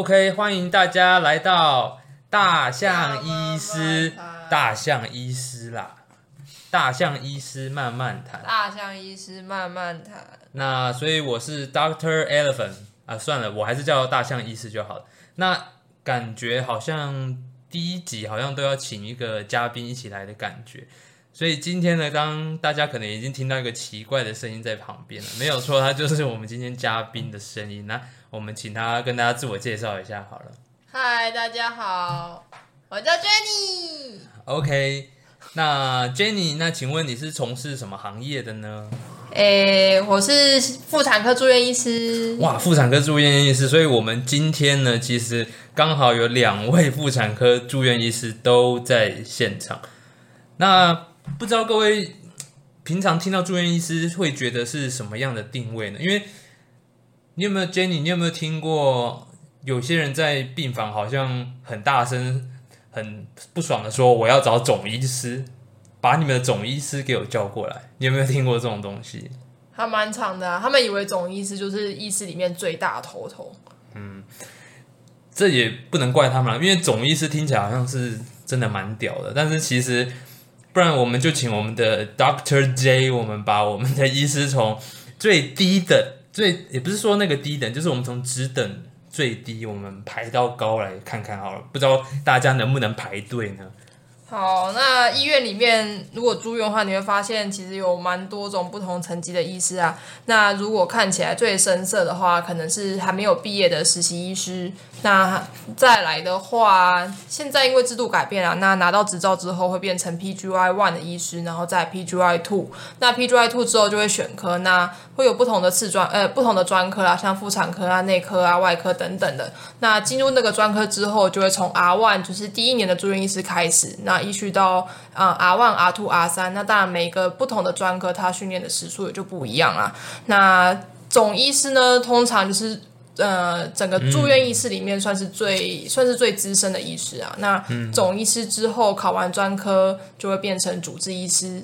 OK，欢迎大家来到大象医师，大象医师啦，大象医师慢慢谈。大象医师慢慢谈。那所以我是 Doctor Elephant 啊，算了，我还是叫大象医师就好了。那感觉好像第一集好像都要请一个嘉宾一起来的感觉。所以今天呢，刚大家可能已经听到一个奇怪的声音在旁边了，没有错，他就是我们今天嘉宾的声音。那我们请他跟大家自我介绍一下好了。嗨，大家好，我叫 Jenny。OK，那 Jenny，那请问你是从事什么行业的呢？诶，我是妇产科住院医师。哇，妇产科住院医师，所以我们今天呢，其实刚好有两位妇产科住院医师都在现场。那不知道各位平常听到住院医师会觉得是什么样的定位呢？因为你有没有 Jenny？你有没有听过有些人在病房好像很大声、很不爽的说：“我要找总医师，把你们的总医师给我叫过来。”你有没有听过这种东西？还蛮长的，他们以为总医师就是医师里面最大头头。嗯，这也不能怪他们，因为总医师听起来好像是真的蛮屌的，但是其实。不然我们就请我们的 Doctor J，我们把我们的医师从最低等、最也不是说那个低等，就是我们从职等最低，我们排到高来看看好了。不知道大家能不能排队呢？好，那医院里面如果住院的话，你会发现其实有蛮多种不同层级的医师啊。那如果看起来最深色的话，可能是还没有毕业的实习医师。那再来的话，现在因为制度改变了，那拿到执照之后会变成 PGY One 的医师，然后再 PGY Two。那 PGY Two 之后就会选科，那会有不同的次专呃不同的专科啦，像妇产科啊、内科啊、外科等等的。那进入那个专科之后，就会从 R One 就是第一年的住院医师开始，那一续到啊 R One、R Two、R 三。那当然每个不同的专科，它训练的时数也就不一样啊。那总医师呢，通常就是。呃，整个住院医师里面算是最算是最资深的医师啊。那总医师之后考完专科就会变成主治医师。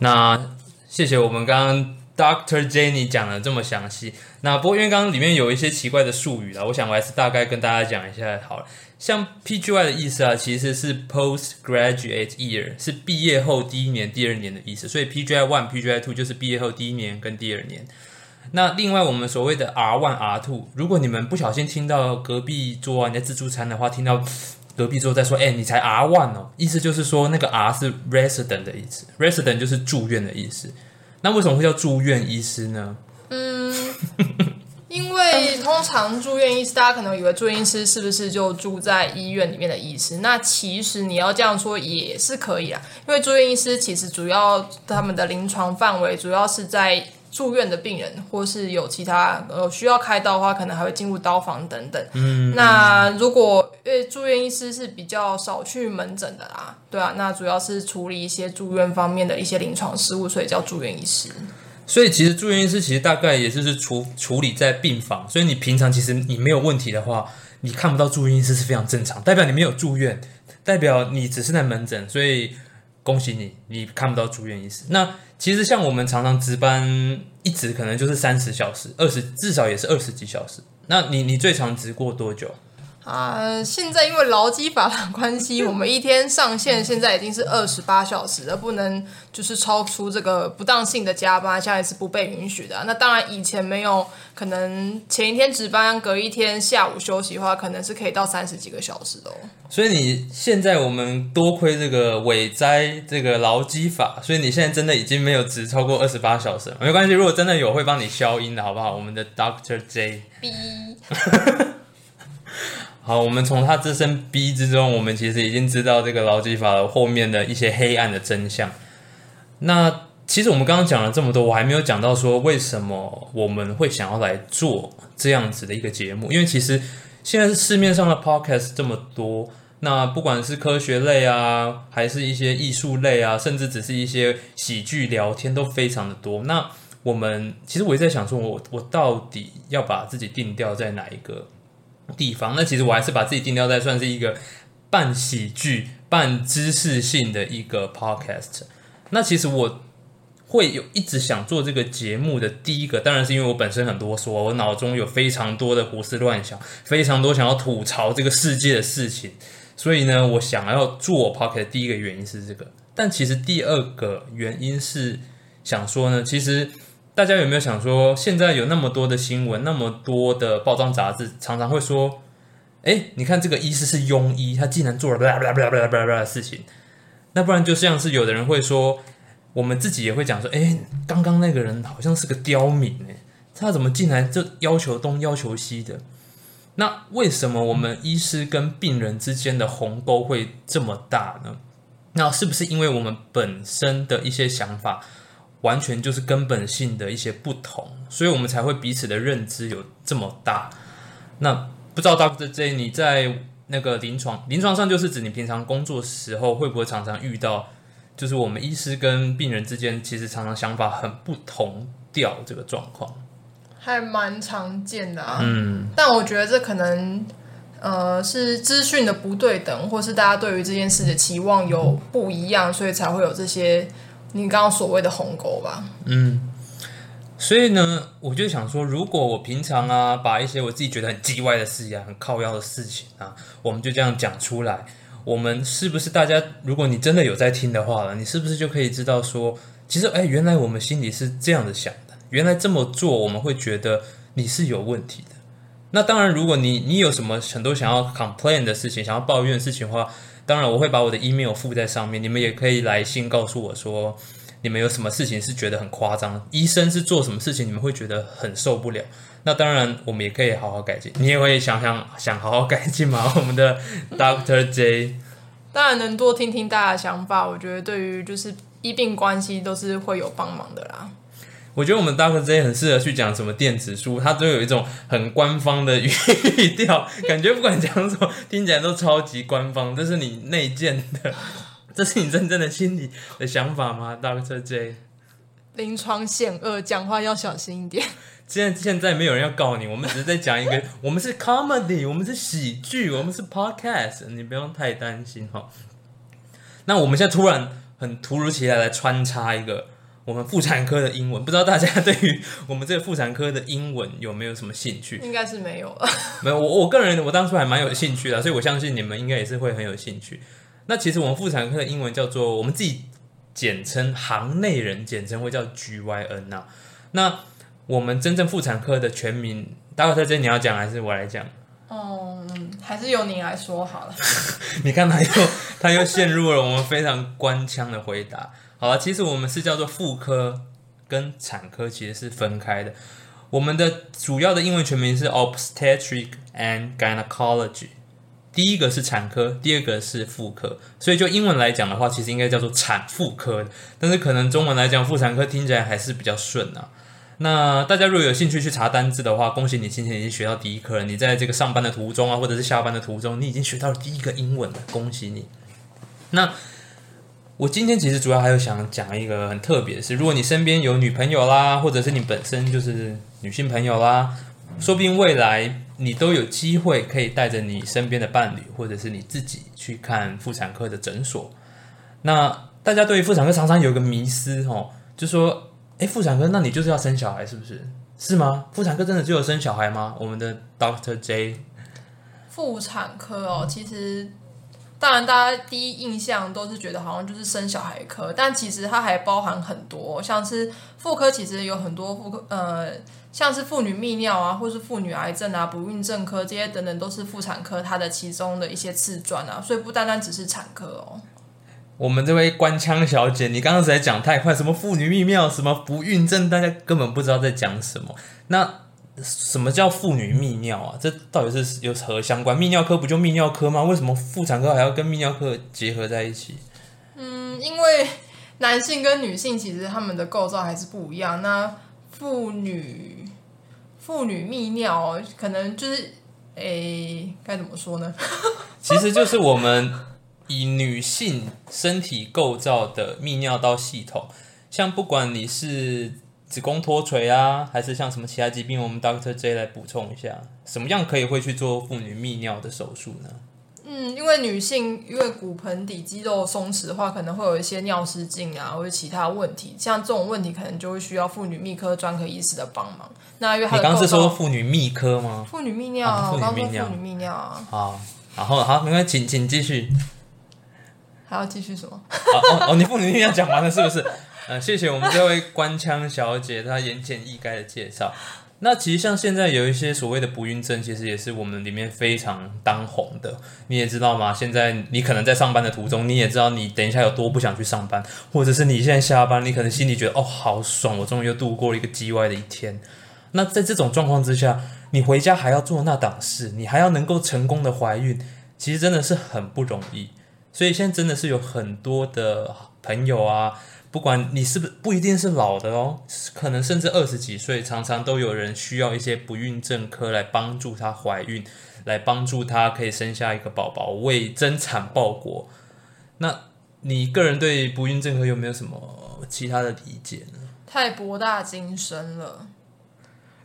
那谢谢我们刚刚 Doctor Jenny 讲的这么详细。那不过因为刚刚里面有一些奇怪的术语啊，我想我还是大概跟大家讲一下好了。像 PGY 的意思啊，其实是 Postgraduate Year，是毕业后第一年、第二年的意思。所以 PGY One、PGY Two 就是毕业后第一年跟第二年。那另外，我们所谓的 R one、R two，如果你们不小心听到隔壁桌啊你在自助餐的话，听到 隔壁桌在说：“哎，你才 R one 哦。”意思就是说，那个 R 是 resident 的意思，resident 就是住院的意思。那为什么会叫住院医师呢？嗯，因为通常住院医师，大家可能以为住院医师是不是就住在医院里面的医师？那其实你要这样说也是可以啊，因为住院医师其实主要他们的临床范围主要是在。住院的病人，或是有其他呃需要开刀的话，可能还会进入刀房等等。嗯，那如果因为住院医师是比较少去门诊的啦，对啊，那主要是处理一些住院方面的一些临床事务，所以叫住院医师。所以其实住院医师其实大概也就是处处理在病房，所以你平常其实你没有问题的话，你看不到住院医师是非常正常，代表你没有住院，代表你只是在门诊，所以。恭喜你，你看不到住院医师。那其实像我们常常值班，一值可能就是三十小时，二十至少也是二十几小时。那你你最长值过多久？啊，现在因为劳基法的关系，我们一天上线现在已经是二十八小时了，不能就是超出这个不当性的加班，现在是不被允许的。那当然以前没有，可能前一天值班，隔一天下午休息的话，可能是可以到三十几个小时的。所以你现在我们多亏这个伪灾这个劳基法，所以你现在真的已经没有值超过二十八小时了，没关系，如果真的有会帮你消音的好不好？我们的 Doctor J。好，我们从他这身逼之中，我们其实已经知道这个劳基法后面的一些黑暗的真相。那其实我们刚刚讲了这么多，我还没有讲到说为什么我们会想要来做这样子的一个节目。因为其实现在市面上的 podcast 这么多，那不管是科学类啊，还是一些艺术类啊，甚至只是一些喜剧聊天，都非常的多。那我们其实我也在想说，我我到底要把自己定调在哪一个？地方，那其实我还是把自己定调在算是一个半喜剧、半知识性的一个 podcast。那其实我会有一直想做这个节目的第一个，当然是因为我本身很啰嗦，我脑中有非常多的胡思乱想，非常多想要吐槽这个世界的事情，所以呢，我想要做 p o c k e t 第一个原因是这个。但其实第二个原因是想说呢，其实大家有没有想说，现在有那么多的新闻，那么多的报章杂志，常常会说，哎，你看这个医师是庸医，他竟然做了巴拉巴拉巴拉巴拉巴拉的事情，那不然就像是有的人会说。我们自己也会讲说，哎，刚刚那个人好像是个刁民哎，他怎么进来就要求东要求西的？那为什么我们医师跟病人之间的鸿沟会这么大呢？那是不是因为我们本身的一些想法完全就是根本性的一些不同，所以我们才会彼此的认知有这么大？那不知道 Doctor J 你在那个临床临床上，就是指你平常工作时候会不会常常遇到？就是我们医师跟病人之间，其实常常想法很不同调，这个状况还蛮常见的啊。嗯，但我觉得这可能呃是资讯的不对等，或是大家对于这件事的期望有不一样，所以才会有这些你刚刚所谓的鸿沟吧。嗯，所以呢，我就想说，如果我平常啊，把一些我自己觉得很叽歪的事啊，很靠腰的事情啊，我们就这样讲出来。我们是不是大家？如果你真的有在听的话了，你是不是就可以知道说，其实哎，原来我们心里是这样的想的。原来这么做，我们会觉得你是有问题的。那当然，如果你你有什么很多想要 complain 的事情，想要抱怨的事情的话，当然我会把我的 email 附在上面。你们也可以来信告诉我说，你们有什么事情是觉得很夸张，医生是做什么事情你们会觉得很受不了。那当然，我们也可以好好改进。你也会想想想好好改进吗？我们的 Doctor J，当然能多听听大家的想法，我觉得对于就是医病关系都是会有帮忙的啦。我觉得我们 Doctor J 很适合去讲什么电子书，它都有一种很官方的语调，感觉不管讲什么，听起来都超级官方。这是你内建的，这是你真正的心里的想法吗？Doctor J，临床险恶，讲话要小心一点。现在现在没有人要告你，我们只是在讲一个，我们是 comedy，我们是喜剧，我们是 podcast，你不用太担心哈。那我们现在突然很突如其来来穿插一个我们妇产科的英文，不知道大家对于我们这个妇产科的英文有没有什么兴趣？应该是没有了。没有，我我个人我当初还蛮有兴趣的，所以我相信你们应该也是会很有兴趣。那其实我们妇产科的英文叫做我们自己简称行内人简称会叫 GYN 呐，那。我们真正妇产科的全名，大会特征你要讲还是我来讲？哦，还是由你来说好了。你看他又他又陷入了我们非常官腔的回答。好了，其实我们是叫做妇科跟产科其实是分开的。我们的主要的英文全名是 Obstetric and Gynecology。第一个是产科，第二个是妇科。所以就英文来讲的话，其实应该叫做产妇科。但是可能中文来讲，妇产科听起来还是比较顺啊。那大家如果有兴趣去查单字的话，恭喜你今天已经学到第一课了。你在这个上班的途中啊，或者是下班的途中，你已经学到了第一个英文了，恭喜你。那我今天其实主要还有想讲一个很特别的是，如果你身边有女朋友啦，或者是你本身就是女性朋友啦，说不定未来你都有机会可以带着你身边的伴侣，或者是你自己去看妇产科的诊所。那大家对于妇产科常常有一个迷思哦，就说。哎，妇产科，那你就是要生小孩，是不是？是吗？妇产科真的只有生小孩吗？我们的 Doctor J，妇产科哦，其实当然大家第一印象都是觉得好像就是生小孩科，但其实它还包含很多，像是妇科其实有很多妇科，呃，像是妇女泌尿啊，或是妇女癌症啊、不孕症科这些等等，都是妇产科它的其中的一些次传啊，所以不单单只是产科哦。我们这位官腔小姐，你刚刚才讲太快，什么妇女泌尿，什么不孕症，大家根本不知道在讲什么。那什么叫妇女泌尿啊？这到底是有何相关？泌尿科不就泌尿科吗？为什么妇产科还要跟泌尿科结合在一起？嗯，因为男性跟女性其实他们的构造还是不一样。那妇女妇女泌尿可能就是，诶，该怎么说呢？其实就是我们。以女性身体构造的泌尿道系统，像不管你是子宫脱垂啊，还是像什么其他疾病，我们 Doctor J 来补充一下，什么样可以会去做妇女泌尿的手术呢？嗯，因为女性因为骨盆底肌肉松弛的话，可能会有一些尿失禁啊，或者其他问题。像这种问题，可能就会需要妇女泌科专科医师的帮忙。那因为它你刚刚是说妇女泌科吗？妇女泌尿啊啊，我刚说妇女泌尿妇女泌尿啊，好，然后好，没关系，请请继续。还要继续什么？哦哦哦，你妇女泌尿讲完了是不是？呃，谢谢我们这位官腔小姐她言简意赅的介绍。那其实像现在有一些所谓的不孕症，其实也是我们里面非常当红的。你也知道吗？现在你可能在上班的途中，你也知道你等一下有多不想去上班，或者是你现在下班，你可能心里觉得哦好爽，我终于又度过了一个叽歪的一天。那在这种状况之下，你回家还要做那档事，你还要能够成功的怀孕，其实真的是很不容易。所以现在真的是有很多的朋友啊，不管你是不是不一定是老的哦，可能甚至二十几岁，常常都有人需要一些不孕症科来帮助她怀孕，来帮助她可以生下一个宝宝，为增产报国。那你个人对不孕症科有没有什么其他的理解呢？太博大精深了。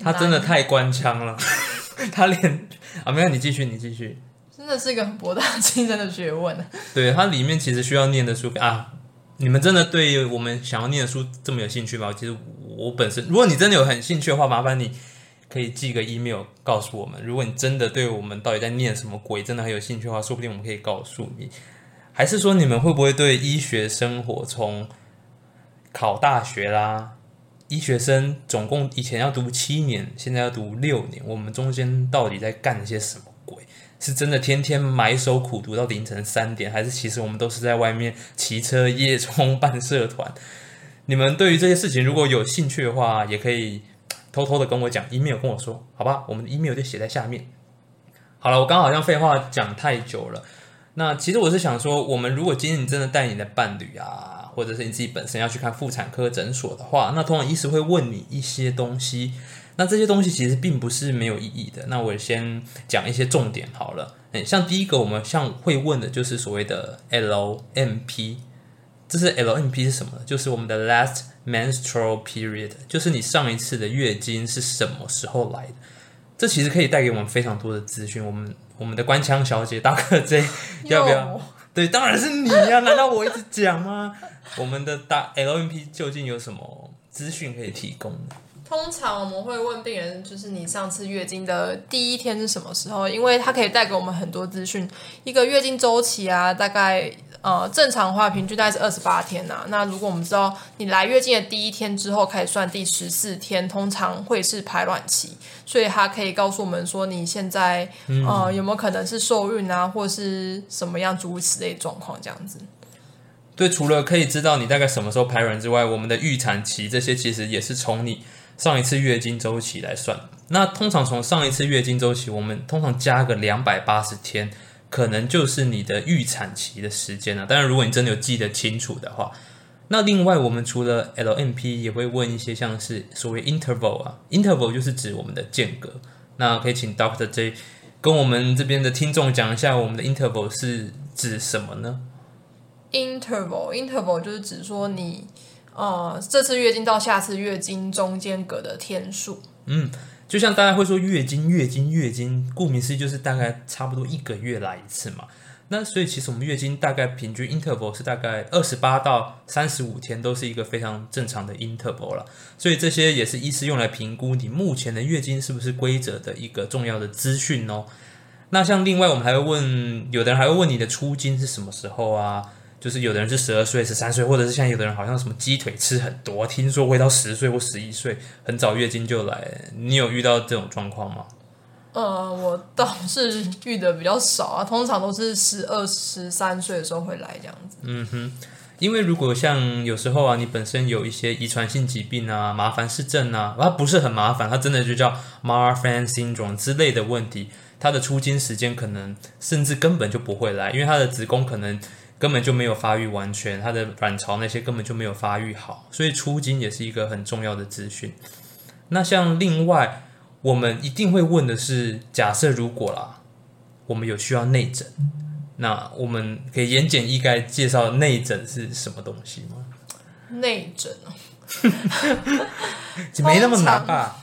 他真的太官腔了，他连啊，没有你继续，你继续。真的是一个很博大精深的学问。对，它里面其实需要念的书啊，你们真的对我们想要念的书这么有兴趣吗？其实我本身，如果你真的有很兴趣的话，麻烦你可以寄个 email 告诉我们。如果你真的对我们到底在念什么鬼真的很有兴趣的话，说不定我们可以告诉你。还是说你们会不会对医学生活从考大学啦？医学生总共以前要读七年，现在要读六年，我们中间到底在干些什么鬼？是真的天天埋首苦读到凌晨三点，还是其实我们都是在外面骑车夜冲办社团？你们对于这些事情如果有兴趣的话，也可以偷偷的跟我讲，email 跟我说，好吧？我们的 email 就写在下面。好了，我刚刚好像废话讲太久了。那其实我是想说，我们如果今天你真的带你的伴侣啊，或者是你自己本身要去看妇产科诊所的话，那通常医师会问你一些东西。那这些东西其实并不是没有意义的。那我先讲一些重点好了。嗯，像第一个我们像会问的就是所谓的 LMP，这是 LMP 是什么呢？就是我们的 last menstrual period，就是你上一次的月经是什么时候来的。这其实可以带给我们非常多的资讯。我们我们的官腔小姐大哥这 要不要？对，当然是你呀、难道我一直讲吗？我们的大 LNP 究竟有什么资讯可以提供？通常我们会问病人，就是你上次月经的第一天是什么时候？因为它可以带给我们很多资讯。一个月经周期啊，大概呃正常的话平均大概是二十八天呐、那如果我们知道你来月经的第一天之后开始算第十四天，通常会是排卵期，所以它可以告诉我们说你现在、呃有没有可能是受孕啊，或是什么样诸如此类状况这样子。对，除了可以知道你大概什么时候排卵之外，我们的预产期这些其实也是从你上一次月经周期来算。那通常从上一次月经周期，我们通常加个两百八十天，可能就是你的预产期的时间了。当然，如果你真的有记得清楚的话，那另外我们除了 LMP 也会问一些像是所谓 interval 啊，interval 就是指我们的间隔。那可以请 Doctor J 跟我们这边的听众讲一下，我们的 interval 是指什么呢？interval interval 就是指说你呃这次月经到下次月经中间隔的天数。就像大家会说月经、月经、月经，顾名思义就是大概差不多一个月来一次嘛。那所以其实我们月经大概平均 interval 是大概二十八到三十五天，都是一个非常正常的 interval 了。所以这些也是医师用来评估你目前的月经是不是规则的一个重要的资讯哦。那像另外我们还会问，有的人还会问你的出经是什么时候啊？就是有的人是十二岁、十三岁，或者是像有的人好像什么鸡腿吃很多，听说会到十岁或十一岁，很早月经就来。你有遇到这种状况吗？呃，我倒是遇的比较少啊，通常都是十二、十三岁的时候会来这样子。嗯哼因为如果像有时候啊，你本身有一些遗传性疾病啊、麻烦氏症啊，它不是很麻烦，它真的就叫 Marfan syndrome 之类的问题，它的出经时间可能甚至根本就不会来，因为它的子宫可能根本就没有发育完全，它的卵巢那些根本就没有发育好，所以出经也是一个很重要的资讯。那像另外，我们一定会问的是，假设如果啦，我们有需要内诊，那我们可以言简意赅介绍内诊是什么东西吗？内诊哦，没那么难吧？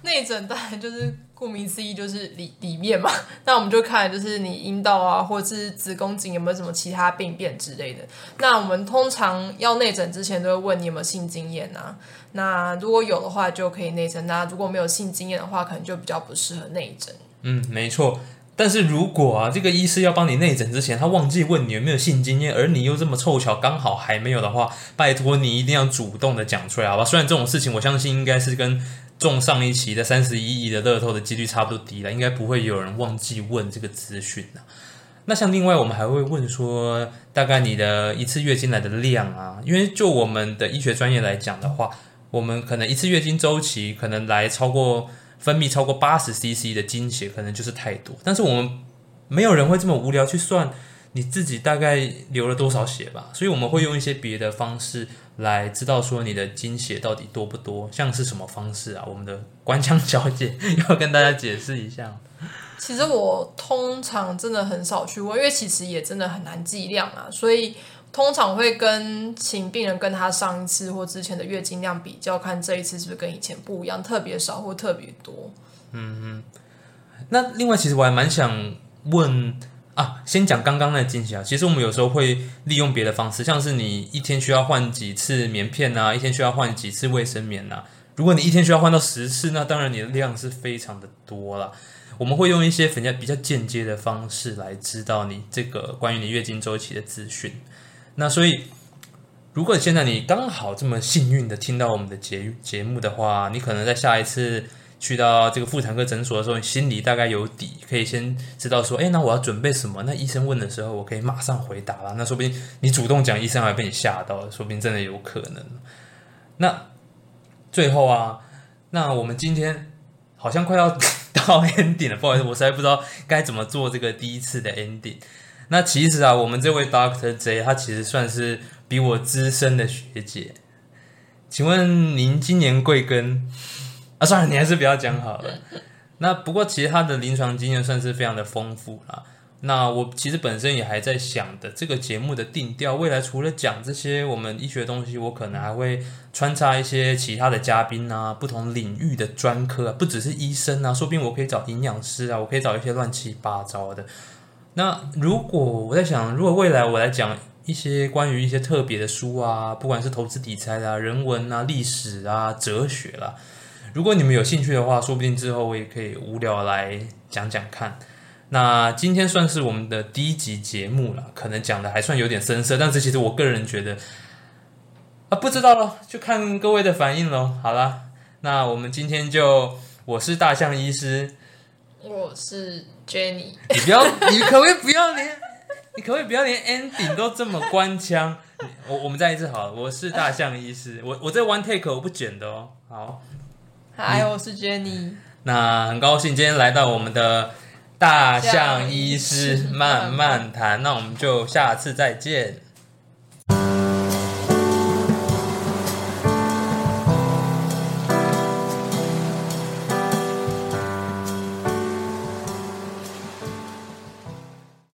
内诊当然就是顾名思义就是里里面嘛。那我们就看就是你阴道啊，或者是子宫颈有没有什么其他病变之类的。那我们通常要内诊之前都会问你有没有性经验啊。那如果有的话就可以内诊，那如果没有性经验的话，可能就比较不适合内诊。嗯，没错。但是如果啊，这个医师要帮你内诊之前，他忘记问你有没有性经验，而你又这么凑巧刚好还没有的话，拜托你一定要主动的讲出来，好吧？虽然这种事情，我相信应该是跟中上一期的三十一亿的乐透的几率差不多低了，应该不会有人忘记问这个资讯的。那像另外，我们还会问说，大概你的一次月经来的量啊，因为就我们的医学专业来讲的话，我们可能一次月经周期可能来超过。分泌超过八十 CC 的精血可能就是太多，但是我们没有人会这么无聊去算你自己大概流了多少血吧，所以我们会用一些别的方式来知道说你的精血到底多不多，像是什么方式啊？我们的官腔小姐要跟大家解释一下。其实我通常真的很少去问，因为其实也真的很难计量啊，所以。通常会跟请病人跟他上一次或之前的月经量比较，看这一次是不是跟以前不一样，特别少或特别多。嗯嗯。那另外，其实我还蛮想问啊，先讲刚刚那经血啊。其实我们有时候会利用别的方式，像是你一天需要换几次棉片啊，一天需要换几次卫生棉啊。如果你一天需要换到十次，那当然你的量是非常的多了。我们会用一些比较比较间接的方式来知道你这个关于你月经周期的资讯。那所以，如果现在你刚好这么幸运的听到我们的节节目的话，你可能在下一次去到这个妇产科诊所的时候，心里大概有底，可以先知道说，哎，那我要准备什么？那医生问的时候，我可以马上回答了。那说不定你主动讲，医生还被你吓到了，说不定真的有可能。那最后啊，那我们今天好像快要 到 ending 了，不好意思，我实在不知道该怎么做这个第一次的 ending。那其实啊，我们这位 Doctor J，他其实算是比我资深的学姐。请问您今年贵庚？啊，算了，你还是不要讲好了。那不过其实他的临床经验算是非常的丰富啦。那我其实本身也还在想的，这个节目的定调，未来除了讲这些我们医学东西，我可能还会穿插一些其他的嘉宾啊，不同领域的专科啊，不只是医生啊，说不定我可以找营养师啊，我可以找一些乱七八糟的。那如果我在想，如果未来我来讲一些关于一些特别的书啊，不管是投资理财啦、人文啊、历史啊、哲学啦，如果你们有兴趣的话，说不定之后我也可以无聊来讲讲看。那今天算是我们的第一集节目了，可能讲的还算有点深涩，但是其实我个人觉得啊，不知道了，就看各位的反应喽。好了，那我们今天就我是大象医师。我是 Jenny，你不要，你可不可以不要连，你可不可以不要连 ending 都这么官腔？我我们再一次好了，我是大象医师，我我这 one take 我不剪的哦。好，嗨，我是 Jenny，那很高兴今天来到我们的大象医师慢慢谈，那我们就下次再见。